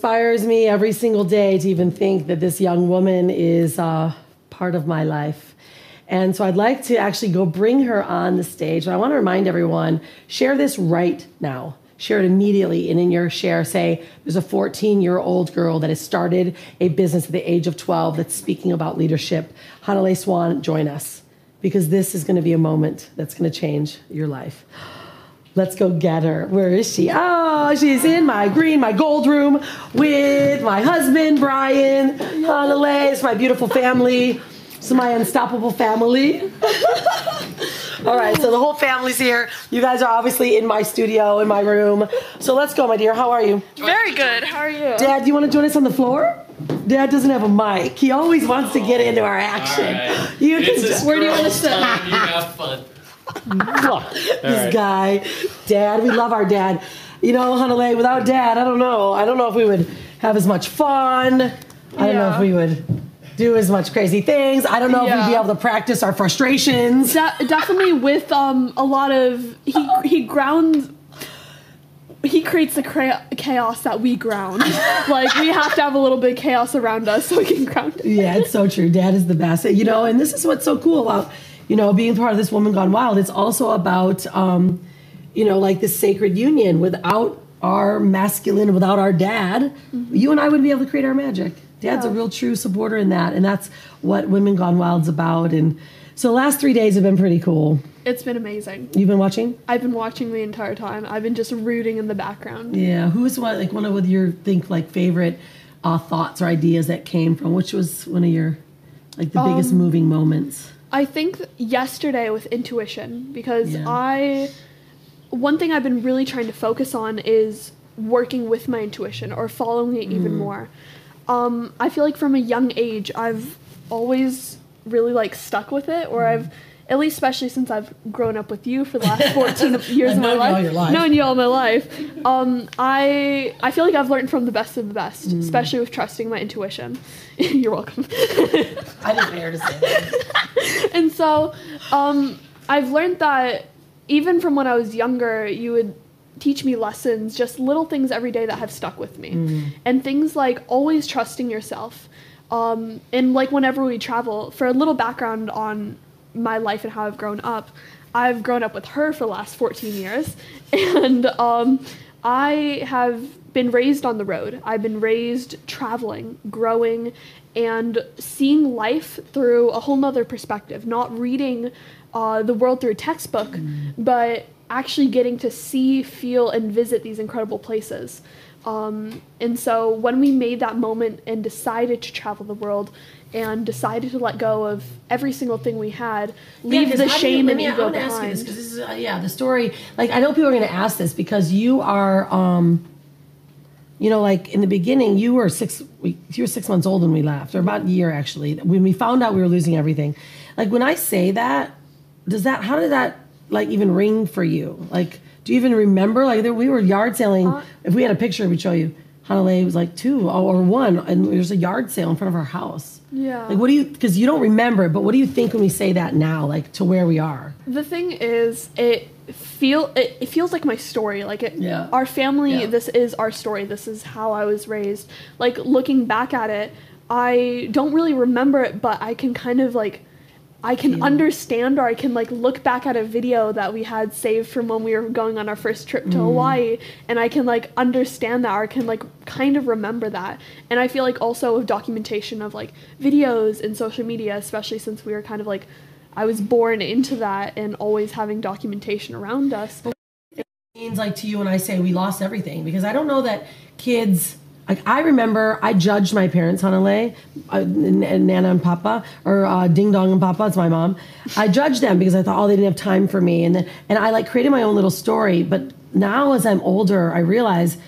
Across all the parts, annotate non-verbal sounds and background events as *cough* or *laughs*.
inspires me every single day to even think that this young woman is uh, part of my life. And so I'd like to actually go bring her on the stage. But I want to remind everyone share this right now. Share it immediately. And in your share, say there's a 14 year old girl that has started a business at the age of 12 that's speaking about leadership. Hanalei Swan, join us because this is going to be a moment that's going to change your life. Let's go get her. Where is she? Oh, she's in my green, my gold room with my husband, Brian. Hanalei, it's my beautiful family. So my unstoppable family. *laughs* All right, so the whole family's here. You guys are obviously in my studio, in my room. So let's go, my dear. How are you? Very good. How are you? Dad, do you want to join us on the floor? Dad doesn't have a mic. He always wants to get into our action. Right. You It's can a Where do you wanna squirrel's sit? time, You have fun. This guy, Dad. We love our dad. You know, Hanalei, without Dad, I don't know. I don't know if we would have as much fun. I don't know if we would do as much crazy things. I don't know if we'd be able to practice our frustrations. De- definitely with um a lot of he he grounds he creates the cra- chaos that we ground. *laughs* like we have to have a little bit of chaos around us so we can ground it. Yeah, it's so true. Dad is the best. You know, and this is what's so cool about, you know, being part of this Women Gone Wild. It's also about, um, you know, like this sacred union. Without our masculine, without our dad, you and I wouldn't be able to create our magic. Dad's a real true supporter in that. And that's what Women Gone Wild's about. And so the last three days have been pretty cool. It's been amazing. You've been watching? I've been watching the entire time. I've been just rooting in the background. Yeah. Who was one, like one of your think like favorite uh, thoughts or ideas that came from? Which was one of your like the biggest moving moments? I think yesterday with intuition because Yeah. I one thing I've been really trying to focus on is working with my intuition or following it even more. Um, I feel like from a young age I've always really like stuck with it or I've at least especially since I've grown up with you for the last 14 *laughs* years of my known all life, your life. knowing you all my life, um, I I feel like I've learned from the best of the best, Mm. especially with trusting my intuition. *laughs* You're welcome. *laughs* I didn't dare to say that. and so um, I've learned that even from when I was younger, you would teach me lessons, just little things every day that have stuck with me. And things like always trusting yourself. Um, and like whenever we travel, for a little background on my life and how I've grown up, I've grown up with her for the last 14 years. *laughs* And um, I have been raised on the road. I've been raised traveling, growing, and seeing life through a whole nother perspective, not reading uh, the world through a textbook, but actually getting to see, feel, and visit these incredible places. Um, and so when we made that moment and decided to travel the world and decided to let go of every single thing we had, leave Yeah, the do you- shame and me- I ego wanna ask you this because this is uh, yeah the story. Like I know people are going to ask this because you are, um, you know, like in the beginning you were six. We, you were six months old when we left, or about a year actually. When we found out we were losing everything, like when I say that, does that how did that like even ring for you? Like, do you even remember? Like there, we were yard selling. Uh, if we had a picture, we'd show you. Hanalei was like two or one, and there's a yard sale in front of our house. Yeah. Like, what do you? Because you don't remember it, but what do you think when we say that now, like to where we are? The thing is, it feel it, it feels like my story. Like it, Yeah. our family. Yeah. This is our story. This is how I was raised. Like looking back at it, I don't really remember it, but I can kind of like, I can Feel. understand or I can like look back at a video that we had saved from when we were going on our first trip Mm. to Hawaii, and I can like understand that or can like kind of remember that. And I feel like also with documentation of like videos and social media, especially since we were kind of like. I was born into that and always having documentation around us. It means like to you when I say we lost everything because I don't know that kids like I remember I judged my parents Hanalei, uh, N- N- Nana and Papa or uh, Ding Dong and Papa it's my mom. I judged them because I thought oh they didn't have time for me. And then and I like created my own little story. But now as I'm older I realize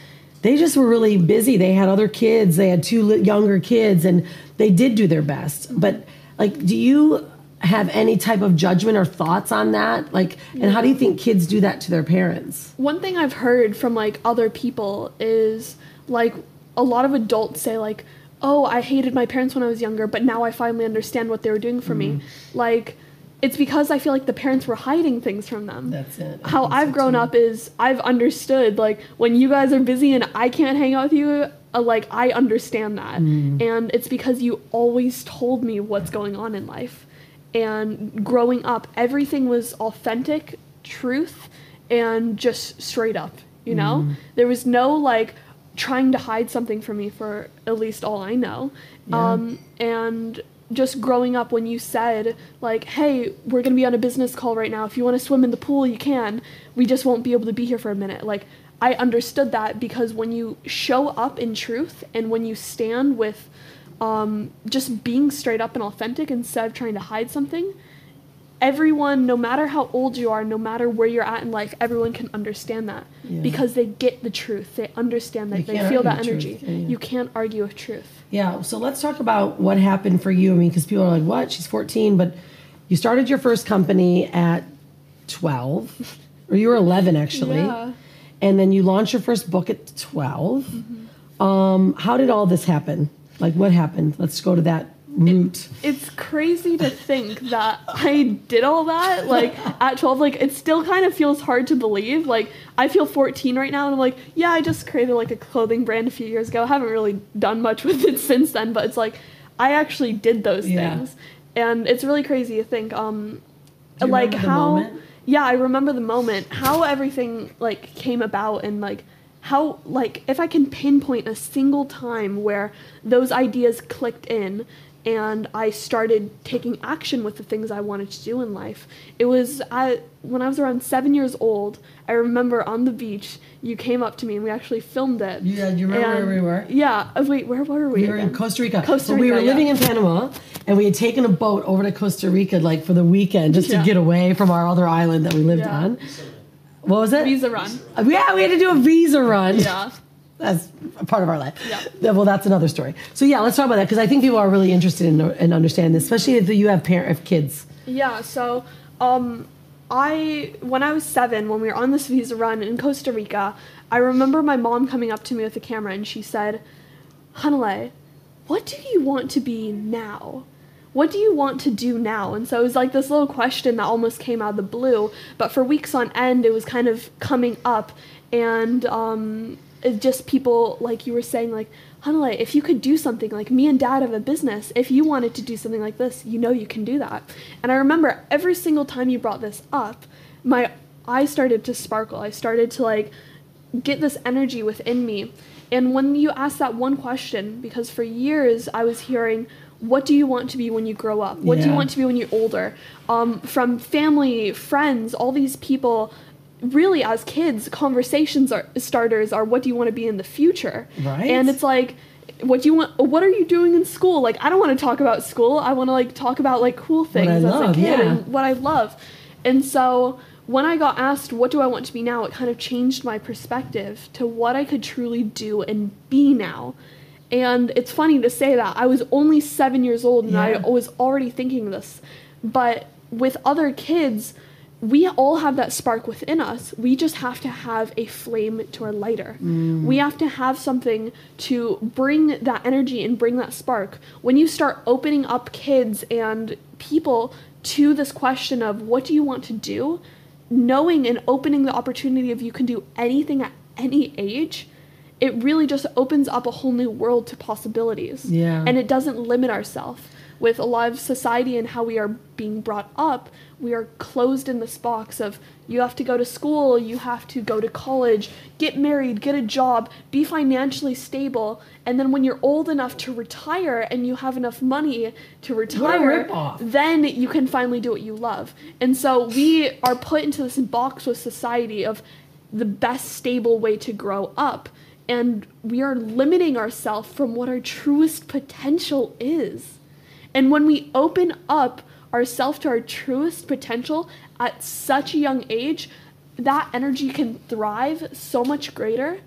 they just were really busy. They had other kids. They had two younger kids and they did do their best. But like do you have any type of judgment or thoughts on that? Like and how do you think kids do that to their parents? One thing I've heard from like other people is like a lot of adults say like, "Oh, I hated my parents when I was younger, but now I finally understand what they were doing for me." Mm-hmm. Like it's because I feel like the parents were hiding things from them. That's it. I How I've grown too. up is I've understood like when you guys are busy and I can't hang out with you uh, like I understand that, mm-hmm. and it's because you always told me what's going on in life. And growing up, everything was authentic, truth, and just straight up. You know, mm-hmm. there was no like trying to hide something from me for at least all I know. Yeah. Um, and just growing up when you said like hey we're going to be on a business call right now if you want to swim in the pool you can we just won't be able to be here for a minute like i understood that because when you show up in truth and when you stand with um, just being straight up and authentic instead of trying to hide something everyone no matter how old you are no matter where you're at in life everyone can understand that Yeah. because they get the truth they understand that You they feel that energy truth, can you? can't argue with truth Yeah, so let's talk about what happened for you. I mean, because people are like, what? She's 14, but you started your first company at 12, *laughs* or you were 11 actually. Yeah. And then you launched your first book at 12. Um, how did all this happen? Like, what happened? Let's go to that route. it's crazy to think that I did all that like *laughs* at 12 like it still kind of feels hard to believe like I feel 14 right now and I'm like yeah I just created like a clothing brand a few years ago I haven't really done much *laughs* with it since then but it's like I actually did those Yeah. things and it's really crazy to think um like how yeah I remember the moment how everything like came about and like how like if I can pinpoint a single time where those ideas clicked in and I started taking action with the things I wanted to do in life. It was at, when I was around seven years old. I remember on the beach, you came up to me and we actually filmed it. Yeah, do you remember And- where we were? Yeah. uh, wait, where were we? We were in? Costa Rica. Costa But we Rica, were living in Panama, and we had taken a boat over to Costa Rica, like for the weekend, just Yeah. to get away from our other island that we lived Yeah. on. What was it? Visa run. Uh, Yeah, we had to do a visa run. Yeah. *laughs* That's a part of our life. Yeah. Well, that's another story. So yeah, let's talk about that because I think people are really interested in, in understanding this, especially if you have parent if kids. Yeah, so um I when I was 7 when we were on this visa run in Costa Rica, I remember my mom coming up to me with a camera and she said, "Hanalei, what do you want to be now?" What do you want to do now? And so it was like this little question that almost came out of the blue, but for weeks on end, it was kind of coming up, and um, just people like you were saying, like, Hanalei, if you could do something like me and dad have a business, if you wanted to do something like this, you know you can do that. And I remember every single time you brought this up, my eyes started to sparkle. I started to like get this energy within me. And when you asked that one question, because for years I was hearing, what do you want to be when you grow up? What do you want to be when you're older? Um, from family, friends, all these people, really as kids, conversations are starters are what do you want to be in the future? Right. And it's like, what do you want? What are you doing in school? Like, I don't want to talk about school. I want to like talk about like cool things as love, a kid yeah. and what I love. And so when I got asked, what do I want to be now, it kind of changed my perspective to what I could truly do and be now. And it's funny to say that. I was only seven years old and I was already thinking this. But with other kids, we all have that spark within us. We just have to have a flame to our lighter. Mm. We have to have something to bring that energy and bring that spark. When you start opening up kids and people to this question of what do you want to do, knowing and opening the opportunity of you can do anything at any age, it really just opens up a whole new world to possibilities. Yeah. And it doesn't limit ourselves. With a lot of society and how we are being brought up, we are closed in this box of you have to go to school, you have to go to college, get married, get a job, be financially stable, and then when you're old enough to retire and you have enough money to retire, then you can finally do what you love. And so we are put into this box with society of the best stable way to grow up. And we are limiting ourselves from what our truest potential is. And when we open up ourselves to our truest potential at such a young age, that energy can thrive so much greater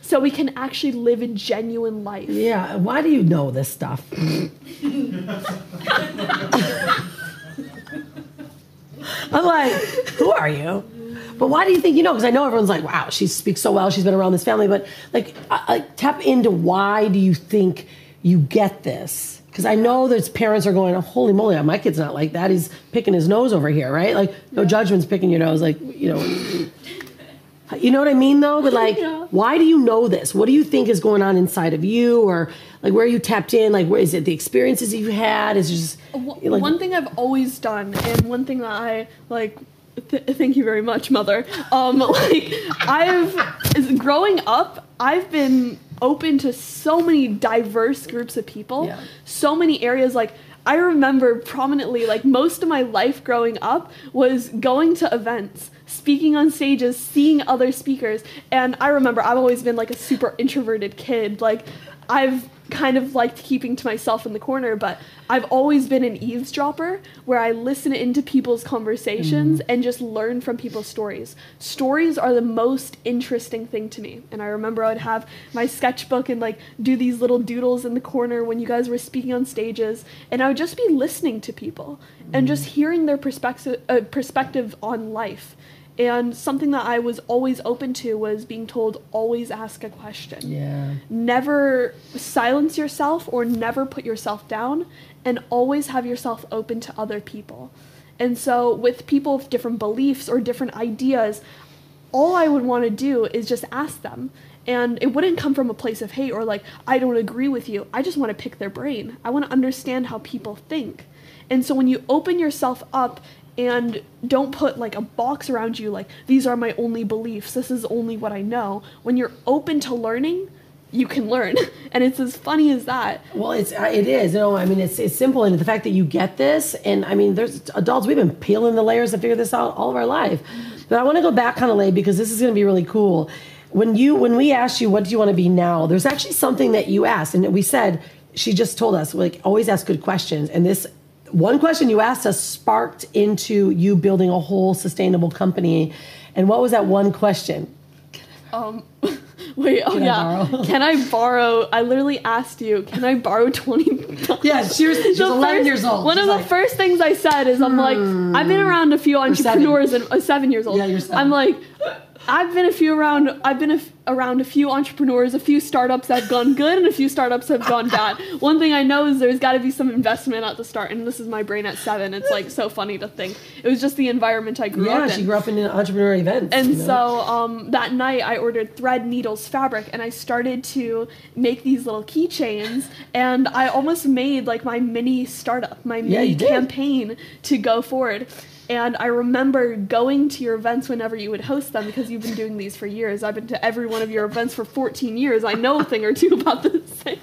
so we can actually live a genuine life. Yeah. Why do you know this stuff? I'm like, who are you? But why do you think you know? Because I know everyone's like, wow, she speaks so well. She's been around this family. But like, I, I, tap into why do you think you get this? Because I know there's parents are going, holy moly, my kid's not like that. He's picking his nose over here, right? Like, no judgment's picking your nose. Like, you know, You know what I mean, though. But like, *laughs* Yeah. why do you know this? What do you think is going on inside of you, or like where are you tapped in? Like, where is it? The experiences you've had is it just One- like one thing I've always done, and one thing that I like. Th- thank you very much, mother. Um, *laughs* like I've growing up, I've been open to so many diverse groups of people, Yeah. so many areas. Like I remember prominently, like most of my life growing up was going to events, speaking on stages, seeing other speakers, and I remember I've always been like a super introverted kid. Like I've kind of liked keeping to myself in the corner, but I've always been an eavesdropper where I listen into people's conversations and just learn from people's stories. Stories are the most interesting thing to me. And I remember I would have my sketchbook and like do these little doodles in the corner when you guys were speaking on stages, and I would just be listening to people and just hearing their perspective uh, perspective on life. And something that I was always open to was being told always ask a question yeah, never silence yourself or never put yourself down and always have yourself open to other people. And so with people with different beliefs or different ideas, all I would want to do is just ask them. And it wouldn't come from a place of hate or like, I don't agree with you. I just want to pick their brain. I want to understand how people think. And so when you open yourself up and don't put like a box around you, like, these are my only beliefs, this is only what I know, when you're open to learning, you can learn. *laughs* And it's as funny as that. Well, it's uh, it is. You know, I mean, it's it's simple, and the fact that you get this, and I mean, there's adults. We've been peeling the layers to figure this out all of our life. But I want to go back kind of late because this is going to be really cool. When you when we asked you what do you want to be now, there's actually something that you asked, and we said she just told us like always ask good questions, and this. One question you asked us sparked into you building a whole sustainable company. And what was that one question? Um, *laughs* wait, oh Can I yeah. borrow? *laughs* Can I borrow? I literally asked you, can I borrow 20 Yeah, seriously, she's The 11 first- years old. One She's of the first things I said is, I'm like, I've been around a few seven. entrepreneurs and uh, seven years old. Yeah, you're seven. I'm like, I've been a few around. I've been a f- around a few entrepreneurs, a few startups that have gone good, and a few startups that have gone bad. One thing I know is there's got to be some investment at the start, and this is my brain at seven. It's like so funny to think it was just the environment I grew Yeah, up in. Yeah, she grew up in an entrepreneur event. And you know? so um, that night, I ordered thread, needles, fabric, and I started to make these little keychains. And I almost made like my mini startup, my Yeah, mini did. campaign to go forward. And I remember going to your events whenever you would host them because you've been doing these for years. I've been to every one of your events for 14 years. I know a thing or two about this thing.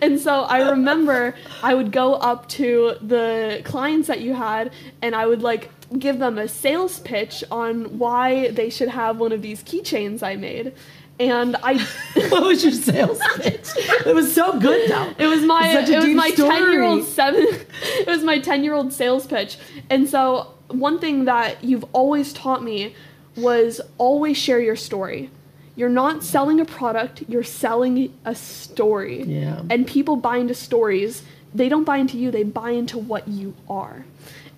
And so I remember I would go up to the clients that you had and I would like give them a sales pitch on why they should have one of these keychains I made. And I *laughs* what was your sales pitch? It was so good though. it was my *laughs* it was my. 10 year old seven it was my 10 year old sales pitch and so one thing that you've always taught me was always share your story. You're not selling a product you're selling a story. Yeah. and people buy into stories. They don't buy into you they buy into what you are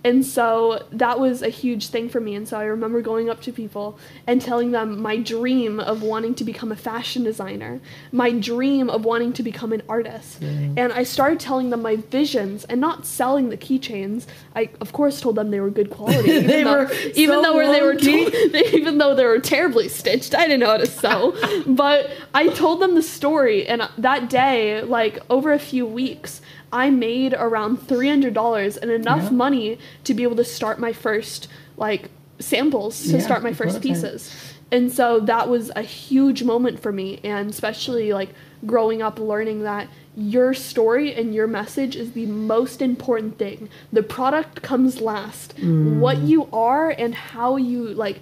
and so that was a huge thing for me. And so I remember going up to people and telling them my dream of wanting to become a fashion designer, my dream of wanting to become an artist. Mm-hmm. And I started telling them my visions and not selling the keychains. I, of course, told them they were good *laughs* quality. Even They though, were even so though they were *laughs* they, even though they were terribly stitched. I didn't know how to sew. *laughs* but I told them the story. And that day, like over a few weeks, I made around $300 and enough Yeah. money to be able to start my first like samples to Yeah, start my first pieces. And so that was a huge moment for me and especially like growing up learning that your story and your message is the most important thing. The product comes last. Mm. What you are and how you like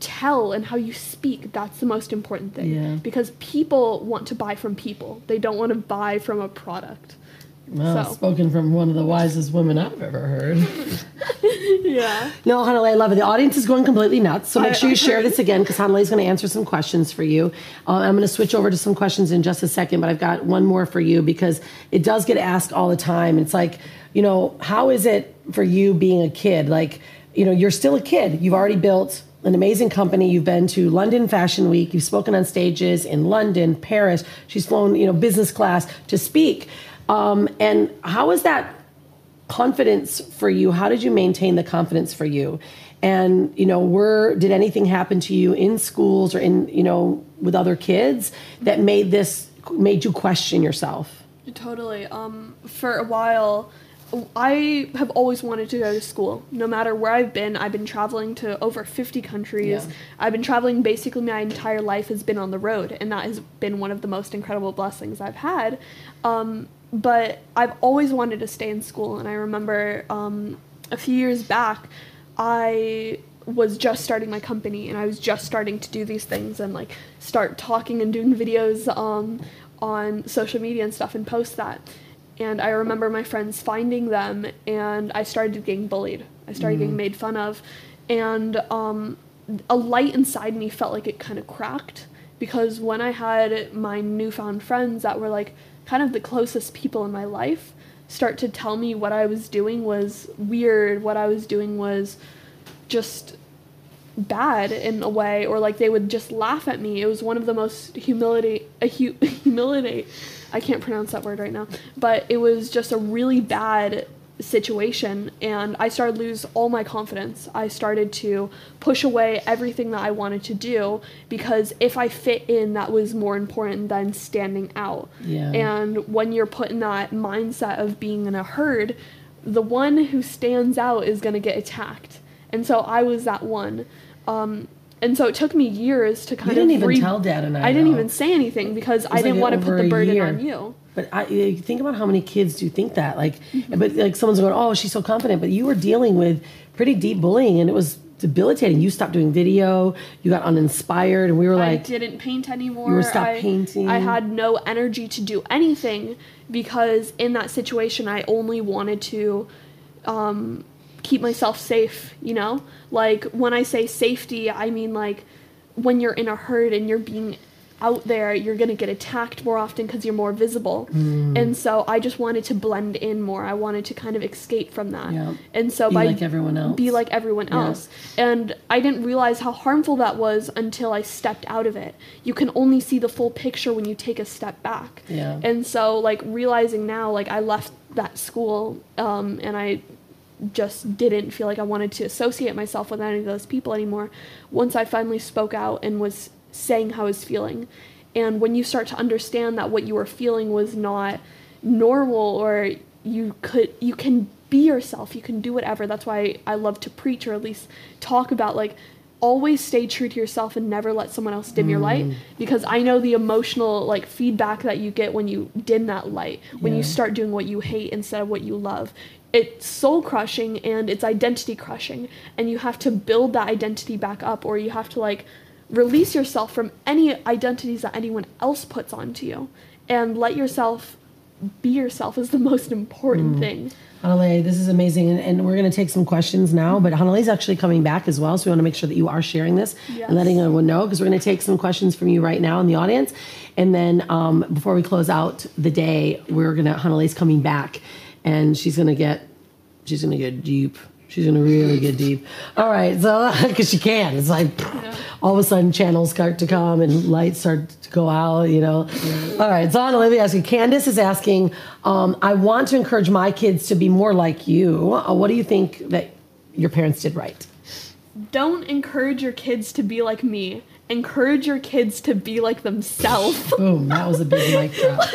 tell and how you speak that's the most important thing Yeah. because people want to buy from people they don't want to buy from a product Well, So. spoken from one of the wisest women I've ever heard. *laughs* yeah No, Hanalei, I love it. The audience is going completely nuts. So make I- sure you share this again because Hanalei is going to answer some questions for you. Uh, I'm going to switch over to some questions in just a second, but I've got one more for you because it does get asked all the time. It's like, you know, how is it for you being a kid? Like, you know, you're still a kid. You've already built an amazing company. You've been to London Fashion Week. You've spoken on stages in London, Paris. She's flown, you know, business class to speak. Um, and how is that confidence for you. How did you maintain the confidence for you? And you know, were did anything happen to you in schools or in you know with other kids that made this made you question yourself? Totally. Um, for a while, I have always wanted to go to school. No matter where I've been, I've been traveling to over 50 countries. Yeah. I've been traveling basically my entire life has been on the road, and that has been one of the most incredible blessings I've had. Um, but I've always wanted to stay in school, and I remember um, a few years back, I was just starting my company and I was just starting to do these things and like start talking and doing videos um, on social media and stuff and post that. And I remember my friends finding them and I started getting bullied. I started getting made fun of. And um, a light inside me felt like it kind of cracked because when I had my newfound friends that were like kind of the closest people in my life start to tell me what I was doing was weird, what I was doing was just bad in a way or like they would just laugh at me. It was one of the most humility a hu- *laughs* humility i can't pronounce that word right now but it was just a really bad situation and i started to lose all my confidence i started to push away everything that i wanted to do because if i fit in that was more important than standing out Yeah. and when you're put in that mindset of being in a herd the one who stands out is going to get attacked and so I was that one. Um, and so it took me years to kind You didn't of even re- tell Dad and I. I didn't even say anything because I didn't like want to put the burden year. on you. But I you think about how many kids do think that, like, Mm-hmm. but like someone's going, "Oh, she's so confident," but you were dealing with pretty deep bullying, and it was debilitating. You stopped doing video, you got uninspired, and we were like, I didn't paint anymore. You were stopped I, painting. I had no energy to do anything because in that situation, I only wanted to um, keep myself safe. You know, like when I say safety, I mean like when you're in a herd and you're being out there, you're gonna get attacked more often because you're more visible. Mm. And so I just wanted to blend in more. I wanted to kind of escape from that. Yeah. And so Be by like everyone else. be like everyone Yeah. else. And I didn't realize how harmful that was until I stepped out of it. You can only see the full picture when you take a step back. Yeah. And so, like, realizing now, like, I left that school um, and I just didn't feel like I wanted to associate myself with any of those people anymore. Once I finally spoke out and was saying how I was feeling. And when you start to understand that what you were feeling was not normal or you could you can be yourself, you can do whatever. That's why I love to preach or at least talk about like always stay true to yourself and never let someone else dim your light mm. because I know the emotional like feedback that you get when you dim that light, when you start doing what you hate instead of what you love. It's soul crushing and it's identity crushing and you have to build that identity back up or you have to like release yourself from any identities that anyone else puts onto you and let yourself be yourself is the most important thing. Hanalei, this is amazing. And, and we're going to take some questions now, but Hanalei's actually coming back as well. So we want to make sure that you are sharing this Yes. and letting everyone know because we're going to take some questions from you right now in the audience. And then um, before we close out the day, we're going to, Hanalei's coming back and she's going to get, she's going to get deep. She's to really get deep. All right. So, *laughs* because she can. It's like all of a sudden channels start to come and lights start to go out, you know. All right. So, on let me ask you. Candace is asking, um, I want to encourage my kids to be more like you. Uh, what do you think that your parents did right? Don't encourage your kids to be like me. Encourage your kids to be like themselves. *laughs* Boom. That was a big mic *laughs* drop.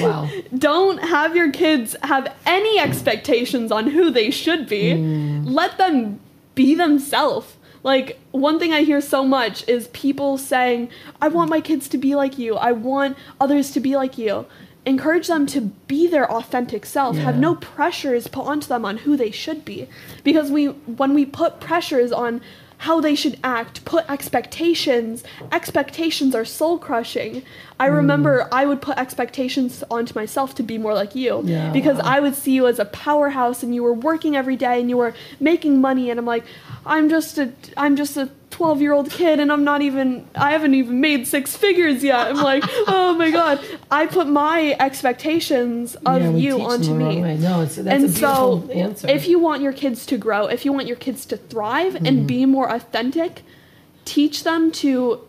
Wow. Don't have your kids have any expectations on who they should be. Mm. Let them be themselves. Like, one thing I hear so much is people saying, I want my kids to be like you. I want others to be like you. Encourage them to be their authentic self. Have no pressures put onto them on who they should be. Because we when we put pressures on how they should act, put expectations, expectations are soul crushing. I remember I would put expectations onto myself to be more like you Yeah, because wow. I would see you as a powerhouse and you were working every day and you were making money and I'm like I'm just a I'm just a 12 year old kid and I'm not even I haven't even made six figures yet. I'm like, *laughs* "Oh my god. I put my expectations of Yeah, you onto me." No, it's and so answer. if you want your kids to grow, if you want your kids to thrive Mm-hmm. and be more authentic, teach them to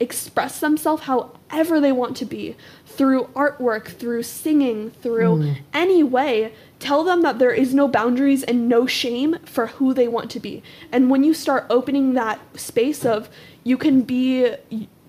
express themselves how whatever they want to be through artwork, through singing, through Mm. any way. Tell them that there is no boundaries and no shame for who they want to be. And when you start opening that space of you can be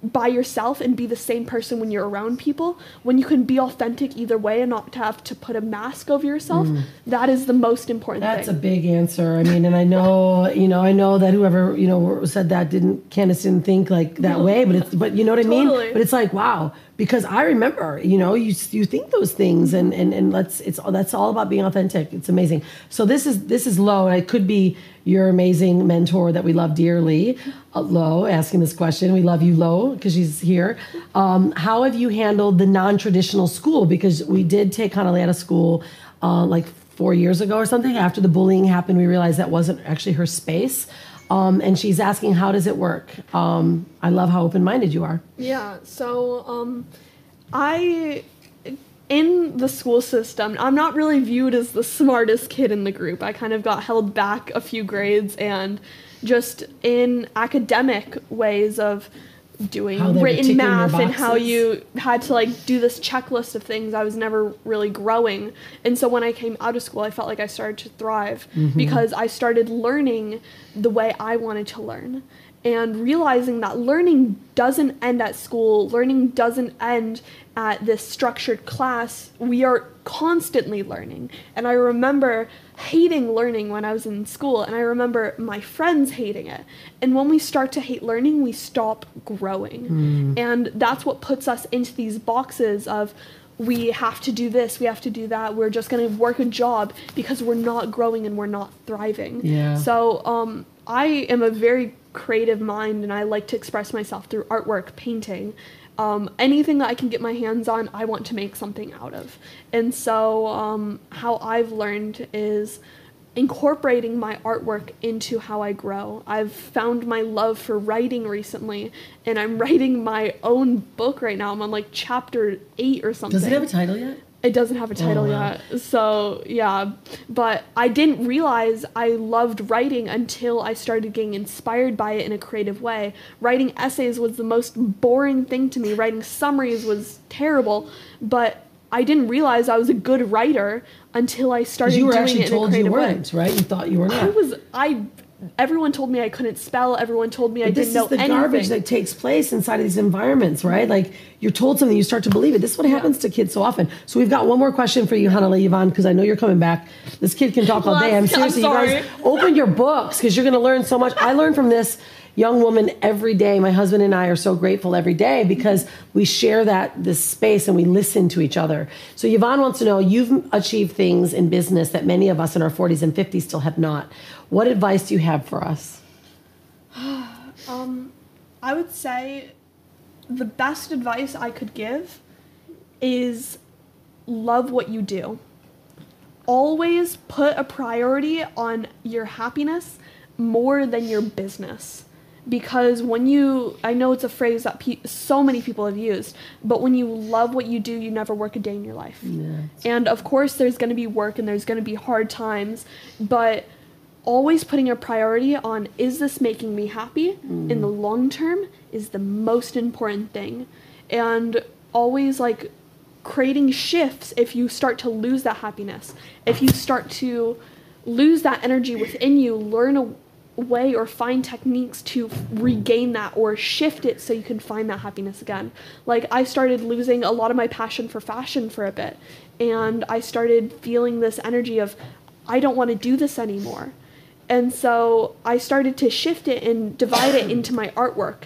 by yourself and be the same person when you're around people, when you can be authentic either way and not to have to put a mask over yourself, that is the most important Mm. That's a big answer. I mean, and I know, you know, I know that whoever, you know, said that didn't, Candace didn't think like that way, but it's, but you know what I mean? *laughs* Totally. But it's like, wow, because I remember, you know, you, you think those things and, and, and let's, it's, that's all about being authentic. It's amazing. So this is, this is Lo, and it could be your amazing mentor that we love dearly, uh, Lo, asking this question. We love you, Lo, because she's here. Um, how have you handled the non-traditional school? Because we did take Hanalei out of school, uh, like four years ago or something. After the bullying happened, we realized that wasn't actually her space. Um, and she's asking, how does it work? Um, I love how open minded you are. Yeah, so um, I, in the school system, I'm not really viewed as the smartest kid in the group. I kind of got held back a few grades and just in academic ways of doing How they were ticking written math and how you had to like do this checklist of things i was never really growing. And so when i came out of school i felt like i started to thrive Mm-hmm. because i started learning the way i wanted to learn and realizing that learning doesn't end at school. Learning doesn't end at this structured class we are constantly learning and i remember hating learning when i was in school and i remember my friends hating it and when we start to hate learning we stop growing and that's what puts us into these boxes of we have to do this we have to do that we're just going to work a job because we're not growing and we're not thriving Yeah. so um, I am a very creative mind and I like to express myself through artwork, painting. Um, anything that I can get my hands on, I want to make something out of. And so, um, how I've learned is incorporating my artwork into how I grow. I've found my love for writing recently, and I'm *laughs* writing my own book right now. I'm on like chapter eight or something. Does it have a title yet? It doesn't have a oh, title Oh, wow. yet. So, yeah. But I didn't realize I loved writing until I started getting inspired by it in a creative way. Writing essays was the most boring thing to me. Writing summaries was terrible. But I didn't realize I was a good writer until I started you were doing actually it in a told you weren't, right? You thought you were not. I was I everyone told me I couldn't spell, everyone told me I But didn't know anything. This is the garbage that takes place inside of these environments, right? Like you're told something, you start to believe it. This is what happens to kids so often. So we've got one more question for you, Hanalei Yvonne, because I know you're coming back. This kid can talk all day. I'm *laughs* I'm seriously, you sorry. guys open your books because you're going to learn so much. I learned from this young woman every day. My husband and I are so grateful every day because we share that this space and we listen to each other. So Yvonne wants to know you've achieved things in business that many of us in our 40s and 50s still have not. What advice do you have for us? *sighs* Um, I would say the best advice I could give is love what you do. Always put a priority on your happiness more than your business. Because when you, I know it's a phrase that pe- so many people have used, but when you love what you do, you never work a day in your life. Yeah. And of course, there's going to be work and there's going to be hard times, but always putting a priority on is this making me happy mm. in the long term is the most important thing. And always like creating shifts if you start to lose that happiness, if you start to lose that energy within you, learn a way or find techniques to regain that or shift it so you can find that happiness again. Like I started losing a lot of my passion for fashion for a bit and I started feeling this energy of I don't want to do this anymore. And so I started to shift it and divide it into my artwork.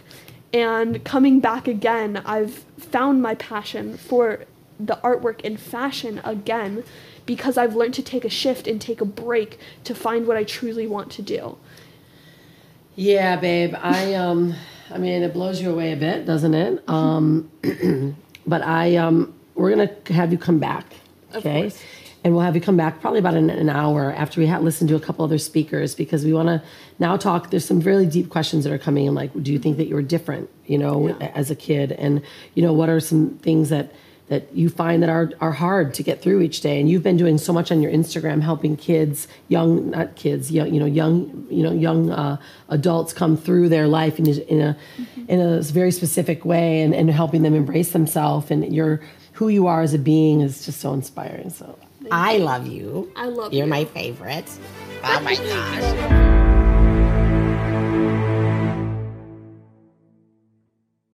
And coming back again, I've found my passion for the artwork and fashion again because I've learned to take a shift and take a break to find what I truly want to do. Yeah, babe. I um I mean it blows you away a bit, doesn't it? Um *clears throat* but I um we're going to have you come back. Okay? And we'll have you come back probably about an, an hour after we ha- listen to a couple other speakers because we want to now talk. There's some really deep questions that are coming in, like, do you think that you were different, you know, Yeah. as a kid, and you know, what are some things that that you find that are, are hard to get through each day. And you've been doing so much on your instagram helping kids young not kids young, you know young you know young uh, adults come through their life in, in a mm-hmm. in a very specific way and, and helping them embrace themselves. And your who you are as a being is just so inspiring. So i love you. I love You're you. you are my favorite. Oh my gosh.